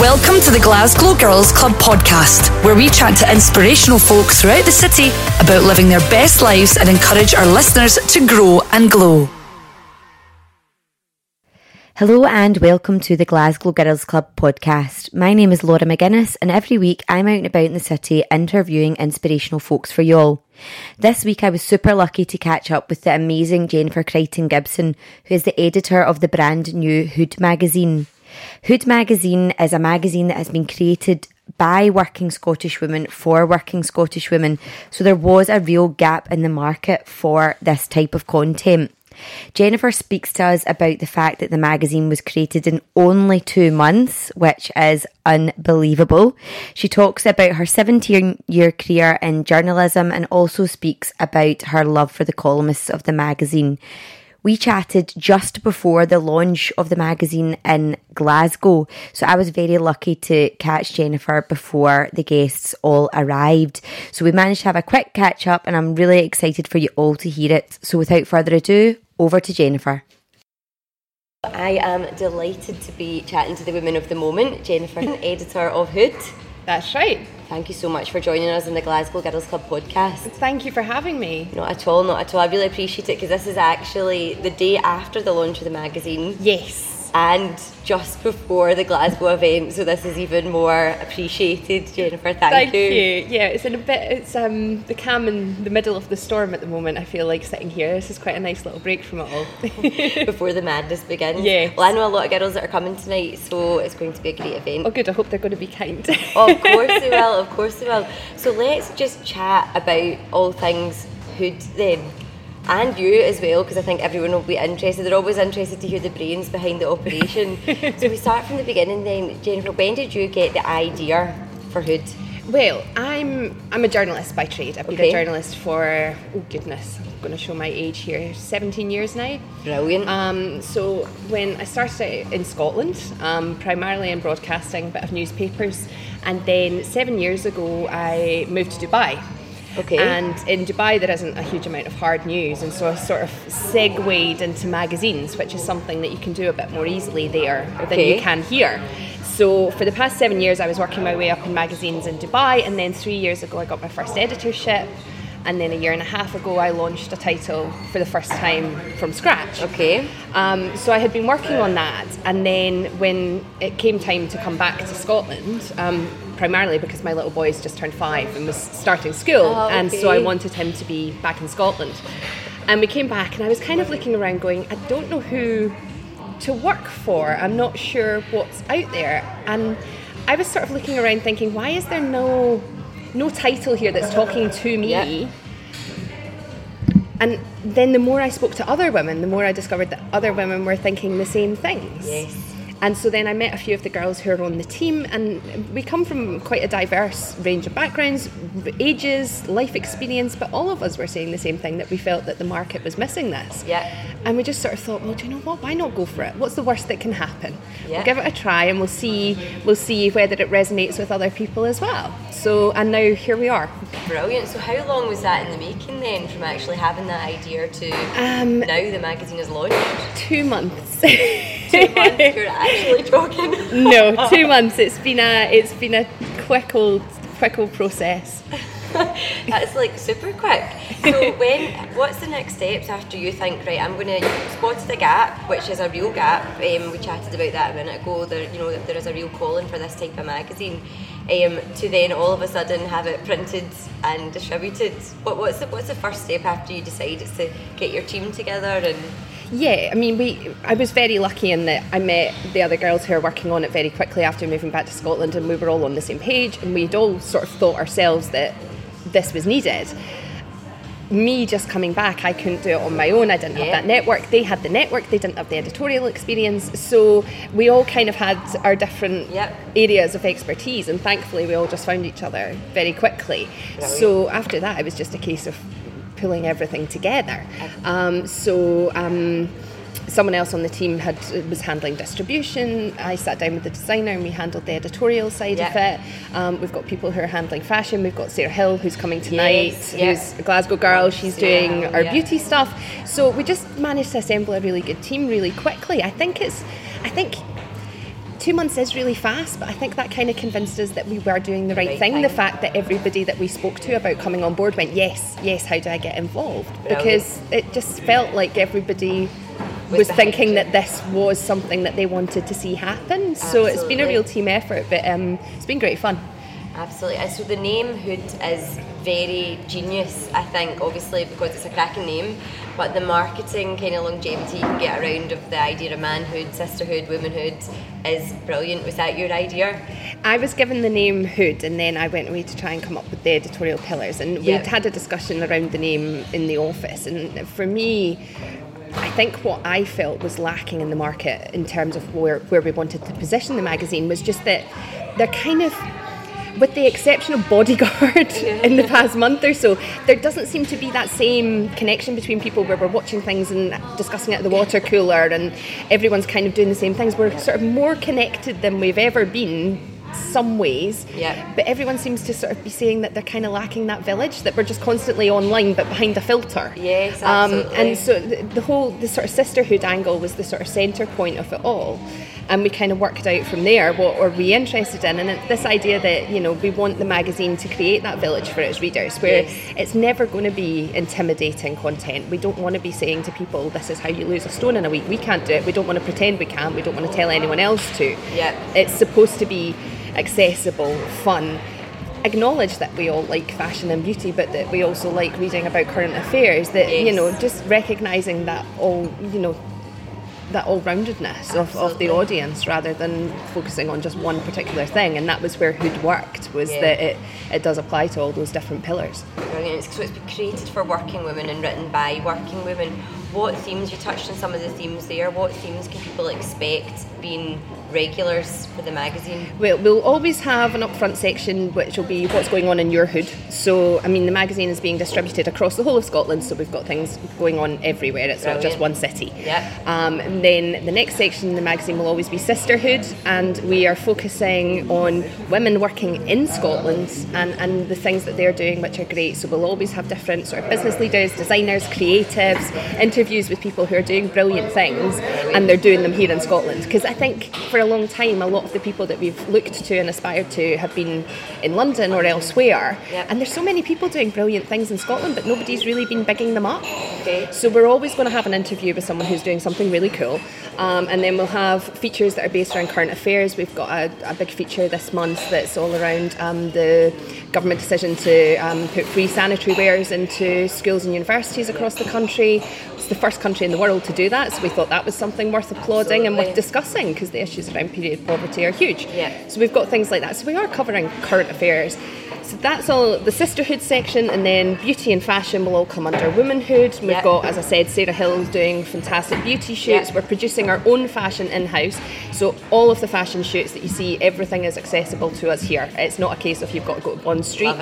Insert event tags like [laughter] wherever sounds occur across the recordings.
Welcome to the Glasgow Girls Club podcast, where we chat to inspirational folk throughout the city about living their best lives and encourage our listeners to grow and glow. Hello and welcome to the Glasgow Girls Club podcast. My name is Laura McGuinness, and every week I'm out and about in the city interviewing inspirational folks for you all. This week I was super lucky to catch up with the amazing Jennifer Crichton Gibson, who is the editor of the brand new Hood magazine. Hood magazine is a magazine that has been created by working Scottish women for working Scottish women, so there was a real gap in the market for this type of content. Jennifer speaks to us about the fact that the magazine was created in only two months, which is unbelievable. She talks about her 17 year career in journalism and also speaks about her love for the columnists of the magazine. We chatted just before the launch of the magazine in Glasgow, so I was very lucky to catch Jennifer before the guests all arrived. So we managed to have a quick catch up, and I'm really excited for you all to hear it. So without further ado, over to Jennifer. I am delighted to be chatting to the women of the moment, Jennifer, [laughs] editor of Hood. That's right. Thank you so much for joining us in the Glasgow Girls Club podcast. Thank you for having me. Not at all, not at all. I really appreciate it because this is actually the day after the launch of the magazine. Yes and just before the Glasgow event, so this is even more appreciated. Jennifer, thank, thank you. you. Yeah, it's in a bit. It's um the calm in the middle of the storm at the moment. I feel like sitting here. This is quite a nice little break from it all [laughs] before the madness begins. Yeah. Well, I know a lot of girls that are coming tonight, so it's going to be a great event. Oh, good. I hope they're going to be kind. oh, of [laughs] course they will. Of course they will. So let's just chat about all things Hood then and you as well, because I think everyone will be interested. They're always interested to hear the brains behind the operation. [laughs] so we start from the beginning then. Jennifer, when did you get the idea for Hood? Well, I'm I'm a journalist by trade. I've been okay. a journalist for oh goodness, I'm going to show my age here. 17 years now. Brilliant. Um, so when I started in Scotland, um, primarily in broadcasting, bit of newspapers, and then seven years ago I moved to Dubai Okay. And in Dubai, there isn't a huge amount of hard news, and so I sort of segued into magazines, which is something that you can do a bit more easily there okay. than you can here. So for the past seven years, I was working my way up in magazines in Dubai, and then three years ago, I got my first editorship. And then a year and a half ago, I launched a title for the first time from scratch. Okay. Um, so I had been working on that, and then when it came time to come back to Scotland, um, primarily because my little boy's just turned five and was starting school, oh, okay. and so I wanted him to be back in Scotland. And we came back, and I was kind of looking around, going, I don't know who to work for. I'm not sure what's out there, and I was sort of looking around, thinking, why is there no no title here that's talking to me? Yeah. And then the more I spoke to other women, the more I discovered that other women were thinking the same things. Yes. And so then I met a few of the girls who are on the team, and we come from quite a diverse range of backgrounds, ages, life experience, but all of us were saying the same thing that we felt that the market was missing this. Yeah. And we just sort of thought, well, do you know what? Why not go for it? What's the worst that can happen? Yeah. We'll give it a try, and we'll see. We'll see whether it resonates with other people as well. So, and now here we are. Brilliant. So, how long was that in the making then, from actually having that idea to um, now the magazine is launched? Two months. two months. [laughs] You're actually joking. no, two months. It's been a it's been a quick old quick old process. [laughs] That's like super quick. So [laughs] when what's the next steps after you think right? I'm going to spot the gap, which is a real gap. Um, we chatted about that a minute ago. There, you know, there is a real calling for this type of magazine. Um, to then all of a sudden have it printed and distributed. What, what's the what's the first step after you decide it's to get your team together and yeah, I mean, we. I was very lucky in that I met the other girls who are working on it very quickly after moving back to Scotland, and we were all on the same page, and we'd all sort of thought ourselves that this was needed. Me just coming back, I couldn't do it on my own. I didn't yeah. have that network. They had the network. They didn't have the editorial experience. So we all kind of had our different yep. areas of expertise, and thankfully, we all just found each other very quickly. Brilliant. So after that, it was just a case of pulling everything together. Um, so. Um, someone else on the team had was handling distribution. I sat down with the designer and we handled the editorial side yeah. of it. Um, we've got people who are handling fashion. We've got Sarah Hill who's coming tonight, yes, who's a Glasgow girl. She's doing yeah, our yeah. beauty stuff. So we just managed to assemble a really good team really quickly. I think it's, I think two months is really fast, but I think that kind of convinced us that we were doing the right, right thing. thing. The fact that everybody that we spoke to about coming on board went, yes, yes, how do I get involved? Brilliant. Because it just felt like everybody was thinking that this was something that they wanted to see happen. Absolutely. So it's been a real team effort, but um, it's been great fun. Absolutely. So the name Hood is very genius, I think, obviously because it's a cracking name, but the marketing kind of longevity you can get around of the idea of manhood, sisterhood, womanhood is brilliant. Was that your idea? I was given the name Hood and then I went away to try and come up with the editorial pillars and yep. we'd had a discussion around the name in the office and for me think what I felt was lacking in the market in terms of where, where we wanted to position the magazine was just that they're kind of with the exception of Bodyguard [laughs] in the past month or so, there doesn't seem to be that same connection between people where we're watching things and discussing it at the water cooler and everyone's kind of doing the same things. We're sort of more connected than we've ever been some ways. Yeah. But everyone seems to sort of be saying that they're kind of lacking that village, that we're just constantly online but behind a filter. Yes, absolutely. Um, and so the, the, whole, the sort of sisterhood angle was the sort of centre point of it all and we kind of worked out from there what are we interested in and this idea that you know we want the magazine to create that village for its readers where yes. it's never going to be intimidating content we don't want to be saying to people this is how you lose a stone in a week we can't do it we don't want to pretend we can we don't want to tell anyone else to yeah it's supposed to be accessible fun acknowledge that we all like fashion and beauty, but that we also like reading about current affairs. That yes. you know, just recognizing that all you know that all-roundedness of, of the audience rather than focusing on just one particular thing and that was where Hood worked was yeah. that it, it does apply to all those different pillars. Brilliant. So it's been created for working women and written by working women. What themes, you touched on some of the themes there, what themes can people expect being regulars for the magazine? Well, we'll always have an upfront section which will be what's going on in your hood. So, I mean, the magazine is being distributed across the whole of Scotland, so we've got things going on everywhere. It's Brilliant. not just one city. Yeah. Um, and then the next section in the magazine will always be sisterhood, and we are focusing on women working in Scotland and, and the things that they're doing, which are great. So, we'll always have different sort of business leaders, designers, creatives, interviews with people who are doing brilliant things, and they're doing them here in Scotland. Because I think for a long time, a lot of the people that we've looked to and aspired to have been in London or elsewhere. Yep. And there's so many people doing brilliant things in Scotland, but nobody's really been bigging them up. Okay. So we're always going to have an interview with someone who's doing something really cool. Um, and then we'll have features that are based around current affairs. We've got a, a big feature this month that's all around um, the government decision to um, put free sanitary wares into schools and universities across the country. It's the first country in the world to do that, so we thought that was something worth applauding Absolutely. and worth discussing because the issues around period poverty are huge. Yeah. So we've got things like that. So we are covering current affairs. So that's all the sisterhood section, and then beauty and fashion will all come under womanhood. We've yep. got, as I said, Sarah Hill doing fantastic beauty shoots. Yep. We're producing our own fashion in house, so all of the fashion shoots that you see, everything is accessible to us here. It's not a case of you've got to go to Bond Street.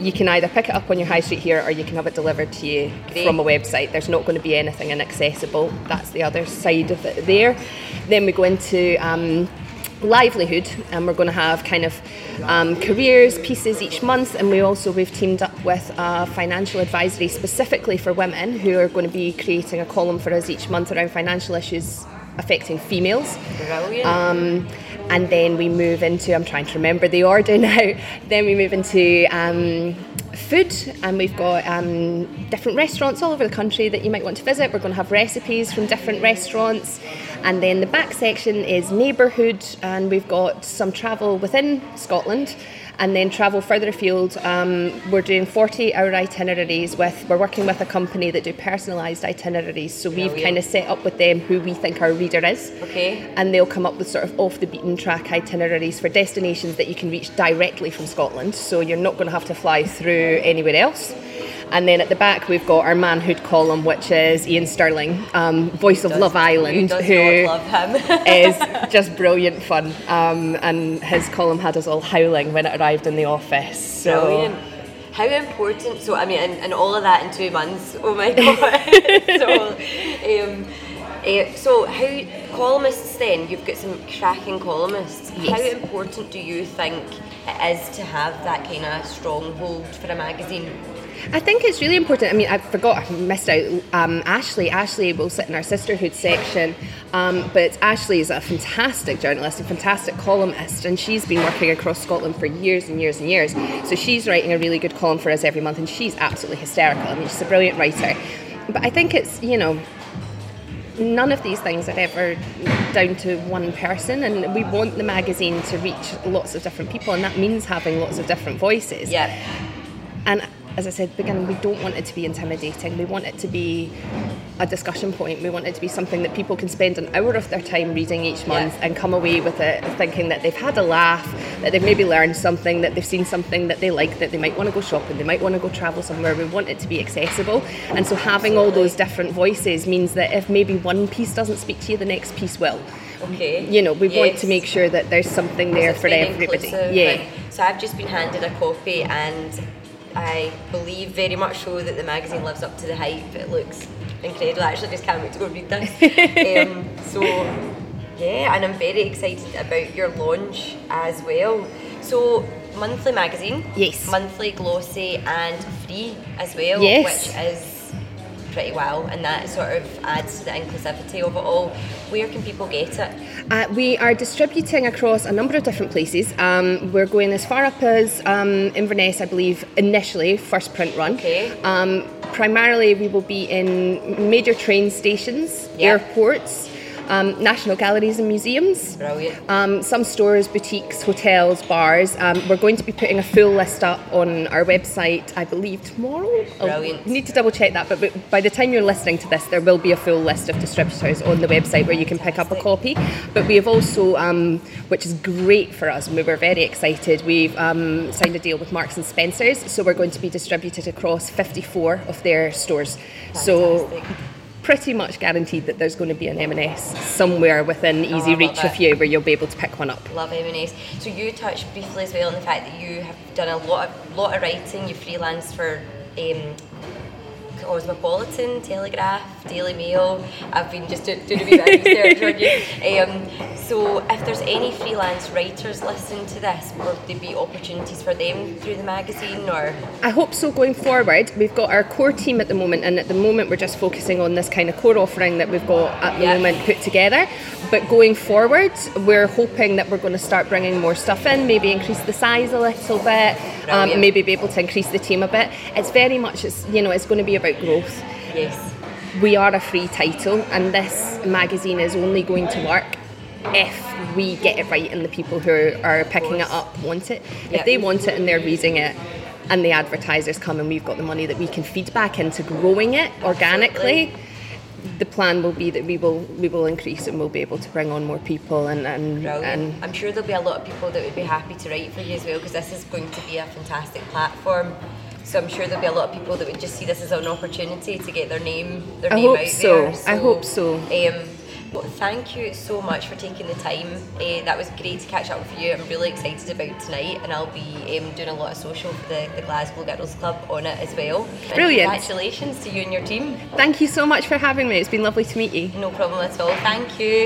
You can either pick it up on your high street here, or you can have it delivered to you Great. from a website. There's not going to be anything inaccessible. That's the other side of it there. Then we go into um, livelihood and we're going to have kind of um, careers pieces each month and we also we've teamed up with a financial advisory specifically for women who are going to be creating a column for us each month around financial issues affecting females. Um, and then we move into I'm trying to remember the order [laughs] now then we move into um, food and we've got um, different restaurants all over the country that you might want to visit. We're going to have recipes from different restaurants and then the back section is neighbourhood, and we've got some travel within Scotland and then travel further afield. Um, we're doing 40 hour itineraries with, we're working with a company that do personalised itineraries. So we've kind of set up with them who we think our reader is. Okay. And they'll come up with sort of off the beaten track itineraries for destinations that you can reach directly from Scotland. So you're not going to have to fly through anywhere else. And then at the back, we've got our manhood column, which is Iain Stirling, um, voice of Love Island, who, who [laughs] is just brilliant fun. Um, and his column had us all howling when it arrived in the office. So. Brilliant. How important, so I mean, and, and all of that in two months, oh my [laughs] god. so, um, uh, so how columnists then, you've got some cracking columnists. Yes. How important do you think it is to have that kind of stronghold for a magazine? I think it's really important. I mean, I forgot, I missed out um, Ashley. Ashley will sit in our sisterhood section, um, but Ashley is a fantastic journalist, a fantastic columnist, and she's been working across Scotland for years and years and years. So she's writing a really good column for us every month, and she's absolutely hysterical. I mean, she's a brilliant writer. But I think it's, you know, none of these things are ever down to one person and we want the magazine to reach lots of different people and that means having lots of different voices yeah and as I said beginning, we don't want it to be intimidating. We want it to be a discussion point. We want it to be something that people can spend an hour of their time reading each month yeah. and come away with it thinking that they've had a laugh, that they've maybe learned something, that they've seen something that they like, that they might want to go shopping, they might want to go travel somewhere. We want it to be accessible. And so having all those different voices means that if maybe one piece doesn't speak to you, the next piece will. Okay. You know, we yes. want to make sure that there's something there for everybody. Yeah. So I've just been handed a coffee and I believe very much so that the magazine lives up to the hype. It looks incredible. I actually just can't wait to go read this. [laughs] um, so, yeah, and I'm very excited about your launch as well. So, monthly magazine, yes, monthly glossy and free as well, yes. which is pretty well, and that sort of adds to the inclusivity of it all. Where can people get it? Uh, we are distributing across a number of different places. Um, we're going as far up as um, Inverness, I believe, initially, first print run. Okay. Um, primarily, we will be in major train stations, yep. airports um, national galleries and museums. Brilliant. Um, some stores, boutiques, hotels, bars. Um, we're going to be putting a full list up on our website, I believe, tomorrow. Brilliant. I'll need to double check that, but by the time you're listening to this, there will be a full list of distributors on the website where you can pick up a copy. But we have also, um, which is great for us, and we were very excited, we've um, signed a deal with Marks and Spencers, so we're going to be distributed across 54 of their stores. Fantastic. So pretty much guaranteed that there's going to be an M&S somewhere within oh, easy oh, reach of you where you'll be able to pick one up. Love M&S. So you touched briefly as well on the fact that you have done a lot of lot of writing. You freelance for um, Cosmopolitan, Telegraph, Daily Mail. I've been just doing a wee bit of research on you. [laughs] Um, so, if there's any freelance writers listening to this, will there be opportunities for them through the magazine, or? I hope so. Going forward, we've got our core team at the moment, and at the moment we're just focusing on this kind of core offering that we've got at the yep. moment put together. But going forward, we're hoping that we're going to start bringing more stuff in, maybe increase the size a little bit, um, maybe be able to increase the team a bit. It's very much, it's you know, it's going to be about growth. Yes. We are a free title, and this magazine is only going to work if we get it right and the people who are picking it up want it. Yep. If they want it and they're reading it, and the advertisers come and we've got the money that we can feed back into growing it organically. Absolutely the plan will be that we will we will increase and we'll be able to bring on more people and and, and I'm sure there'll be a lot of people that would be happy to write for you as well because this is going to be a fantastic platform so I'm sure there'll be a lot of people that would just see this as an opportunity to get their name, their I name out so. there. So I hope so. Um, well, thank you so much for taking the time. Uh, that was great to catch up with you. I'm really excited about tonight, and I'll be um, doing a lot of social for the, the Glasgow Girls Club on it as well. Brilliant. And congratulations to you and your team. Thank you so much for having me. It's been lovely to meet you. No problem at all. Thank you.